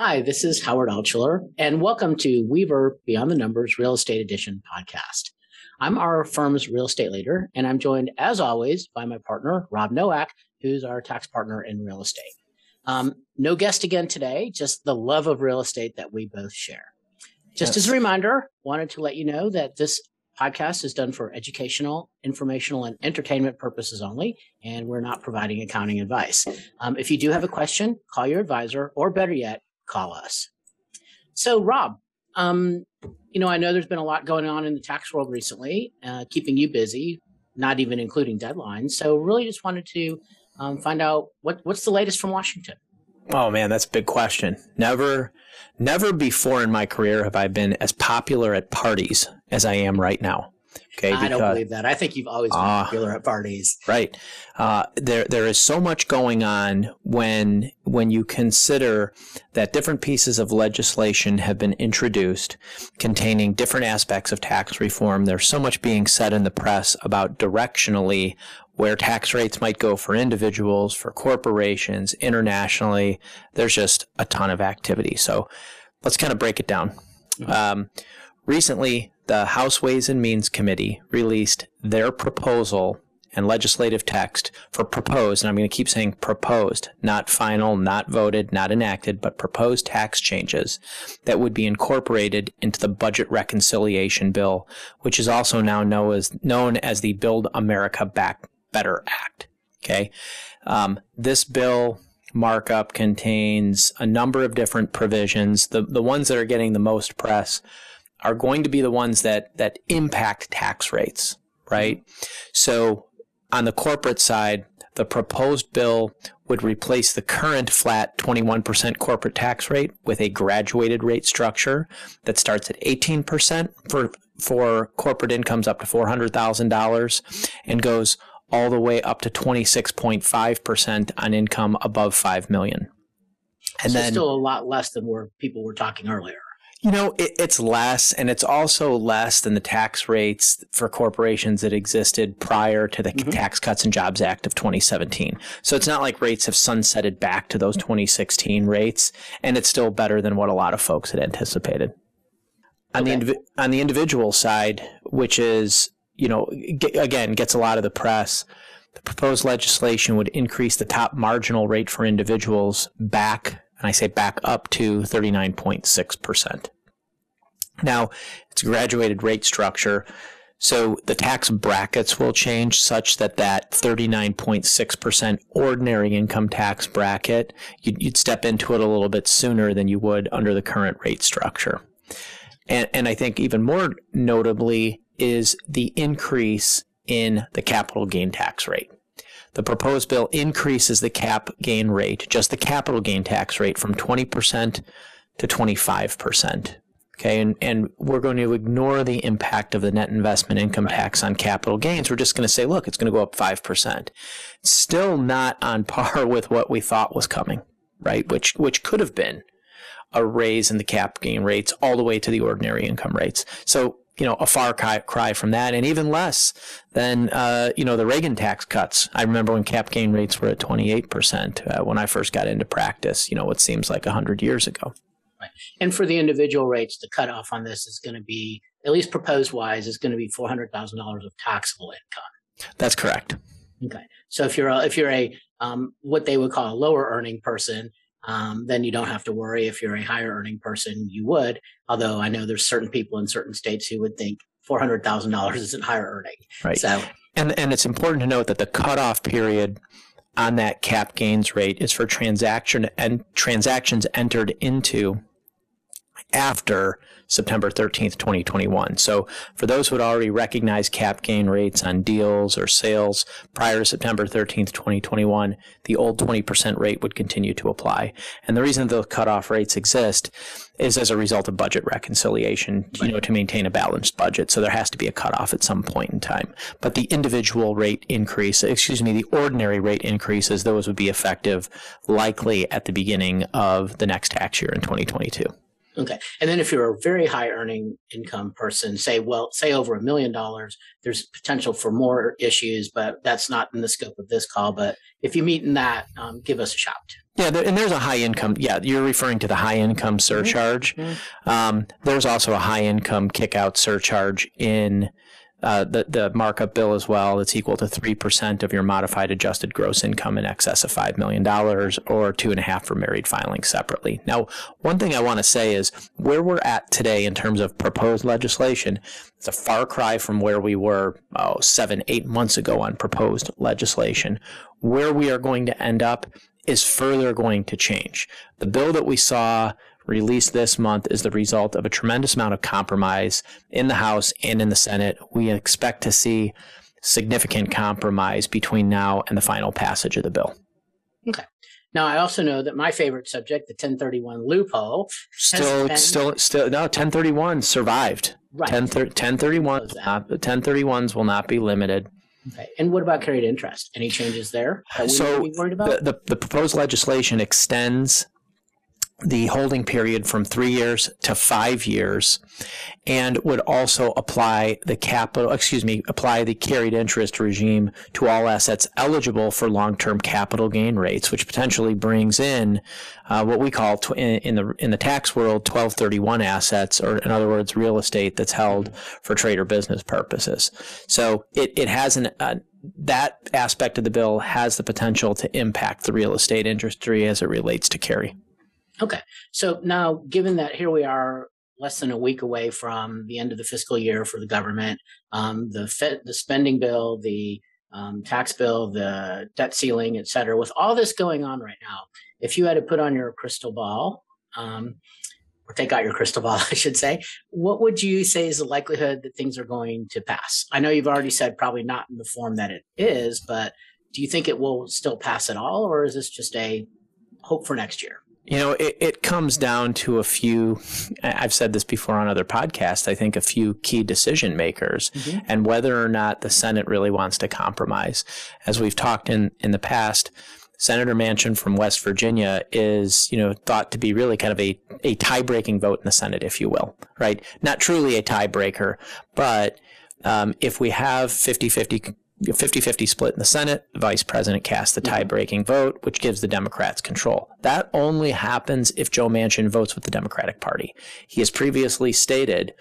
Hi, this is Howard Altschuler, and welcome to Weaver Beyond the Numbers Real Estate Edition podcast. I'm our firm's real estate leader, and I'm joined, as always, by my partner, Rob Nowak, who's our tax partner in real estate. Um, no guest again today, just the love of real estate that we both share. Just yes. as a reminder, wanted to let you know that this podcast is done for educational, informational, and entertainment purposes only, and we're not providing accounting advice. Um, if you do have a question, call your advisor, or better yet, call us. So, Rob, um, you know, I know there's been a lot going on in the tax world recently, uh, keeping you busy, not even including deadlines. So, really, just wanted to um, find out what what's the latest from Washington. Oh man, that's a big question. Never, never before in my career have I been as popular at parties as I am right now. Okay, I don't believe that. I think you've always been uh, popular at parties. Right. Uh, there, there is so much going on when when you consider that different pieces of legislation have been introduced containing different aspects of tax reform. There's so much being said in the press about directionally where tax rates might go for individuals, for corporations, internationally. There's just a ton of activity. So let's kind of break it down. Mm-hmm. Um, recently, the House Ways and Means Committee released their proposal and legislative text for proposed, and I'm going to keep saying proposed, not final, not voted, not enacted, but proposed tax changes that would be incorporated into the budget reconciliation bill, which is also now known as, known as the Build America Back Better Act. Okay. Um, this bill markup contains a number of different provisions. The, the ones that are getting the most press are going to be the ones that that impact tax rates, right? So on the corporate side, the proposed bill would replace the current flat 21% corporate tax rate with a graduated rate structure that starts at 18% for for corporate incomes up to $400,000 and goes all the way up to 26.5% on income above 5 million. And so then still a lot less than where people were talking earlier. You know, it, it's less, and it's also less than the tax rates for corporations that existed prior to the mm-hmm. Tax Cuts and Jobs Act of 2017. So it's not like rates have sunsetted back to those 2016 rates, and it's still better than what a lot of folks had anticipated. On okay. the on the individual side, which is you know g- again gets a lot of the press, the proposed legislation would increase the top marginal rate for individuals back and I say back up to 39.6%. Now, it's a graduated rate structure, so the tax brackets will change such that that 39.6% ordinary income tax bracket, you'd, step into it a little bit sooner than you would under the current rate structure. And, and I think even more notably is the increase in the capital gain tax rate. The proposed bill increases the cap gain rate, just the capital gain tax rate, from 20% to 25%. Okay, and, and we're going to ignore the impact of the net investment income tax on capital gains. We're just going to say, look, it's going to go up 5%. Still not on par with what we thought was coming, right? Which, which could have been a raise in the cap gain rates all the way to the ordinary income rates. So you know, a far cry from that, and even less than uh, you know the Reagan tax cuts. I remember when cap gain rates were at 28 percent uh, when I first got into practice. You know, what seems like hundred years ago. Right. And for the individual rates, the cutoff on this is going to be, at least proposed wise, is going to be four hundred thousand dollars of taxable income. That's correct. Okay. So if you're a, if you're a um, what they would call a lower earning person, um, then you don't have to worry. If you're a higher earning person, you would. Although I know there's certain people in certain states who would think four hundred thousand dollars isn't higher earning. Right. So, and and it's important to note that the cutoff period on that cap gains rate is for transaction and transactions entered into after September 13th, 2021. So for those who had already recognized cap gain rates on deals or sales prior to September 13th, 2021, the old 20% rate would continue to apply. And the reason those cutoff rates exist is as a result of budget reconciliation, you know, to maintain a balanced budget. So there has to be a cutoff at some point in time. But the individual rate increase, excuse me, the ordinary rate increases, those would be effective likely at the beginning of the next tax year in 2022. Okay. And then if you're a very high earning income person, say, well, say over a million dollars, there's potential for more issues, but that's not in the scope of this call. But if you meet in that, um, give us a shout. Yeah, there, and there's a high income. Yeah, you're referring to the high income surcharge. Mm-hmm. Um, there's also a high income kickout surcharge in uh, the the markup bill as well. It's equal to three percent of your modified adjusted gross income in excess of five million dollars, or two and a half for married filing separately. Now, one thing I want to say is where we're at today in terms of proposed legislation. It's a far cry from where we were oh, seven, eight months ago on proposed legislation. Where we are going to end up is further going to change. The bill that we saw released this month is the result of a tremendous amount of compromise in the House and in the Senate. We expect to see significant compromise between now and the final passage of the bill. Okay. Now, I also know that my favorite subject, the 1031 loophole, still, been... still, still, no, 1031 survived. Right. 10, 1031, uh, 1031s will not be limited. Okay. And what about carried interest? Any changes there? so the, the, the proposed legislation extends the holding period from three years to five years and would also apply the capital, excuse me, apply the carried interest regime to all assets eligible for long-term capital gain rates, which potentially brings in uh, what we call tw- in, the in the tax world 1231 assets, or in other words, real estate that's held for trade or business purposes. So it, it has an, uh, that aspect of the bill has the potential to impact the real estate industry as it relates to carry. Okay. So now, given that here we are less than a week away from the end of the fiscal year for the government, um, the Fed, the spending bill, the um, tax bill, the debt ceiling, et cetera, with all this going on right now, if you had to put on your crystal ball, um, or take out your crystal ball, I should say, what would you say is the likelihood that things are going to pass? I know you've already said probably not in the form that it is, but do you think it will still pass at all, or is this just a hope for next year? You know, it, it comes down to a few, I've said this before on other podcasts, I think a few key decision makers mm-hmm. and whether or not the Senate really wants to compromise. As we've talked in, in the past, Senator Manchin from West Virginia is, you know, thought to be really kind of a, a tie breaking vote in the Senate, if you will, right? Not truly a tiebreaker, but um, if we have 50 50 split in the Senate, the vice president casts the tie-breaking vote, which gives the Democrats control. That only happens if Joe Manchin votes with the Democratic Party. He has previously stated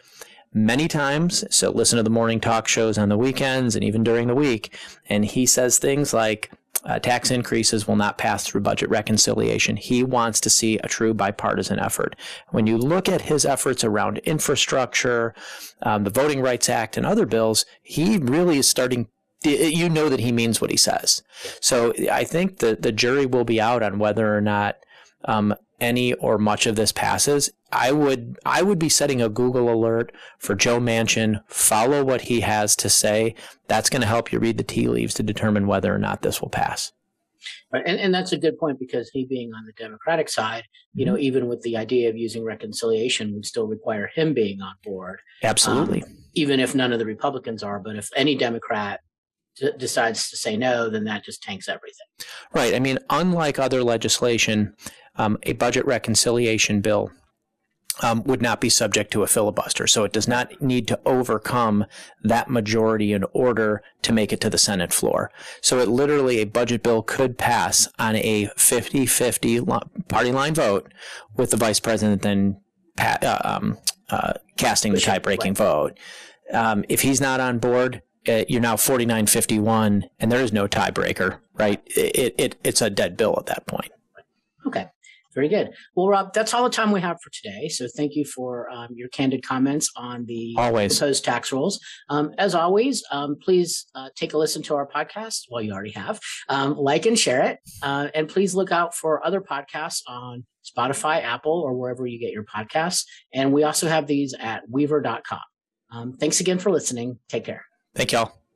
many times, so listen to the morning talk shows on the weekends and even during the week, and he says things like, uh, tax increases will not pass through budget reconciliation. He wants to see a true bipartisan effort. When you look at his efforts around infrastructure, um, the Voting Rights Act, and other bills, he really is starting you know that he means what he says. So I think the the jury will be out on whether or not um, any or much of this passes. I would I would be setting a Google alert for Joe Manchin. Follow what he has to say. That's going to help you read the tea leaves to determine whether or not this will pass. Right. And, and that's a good point because he being on the Democratic side, you know, mm-hmm. even with the idea of using reconciliation would still require him being on board. Absolutely. Um, even if none of the Republicans are, but if any Democrat d- decides to say no, then that just tanks everything. Right. I mean, unlike other legislation, um, a budget reconciliation bill um, would not be subject to a filibuster. So it does not need to overcome that majority in order to make it to the Senate floor. So it literally, a budget bill could pass on a 50 50 party line vote with the vice president then pa- uh, um, uh, casting the tie breaking vote. Um, if he's not on board, you're now 49-51 and there is no tiebreaker, right? It, it, it's a dead bill at that point. Okay. Very good. Well, Rob, that's all the time we have for today. So thank you for um, your candid comments on the always. proposed tax rules. Um, as always, um, please uh, take a listen to our podcast. Well, you already have. Um, like and share it. Uh, and please look out for other podcasts on Spotify, Apple, or wherever you get your podcasts. And we also have these at weaver.com. Um, thanks again for listening. Take care. Thank y'all.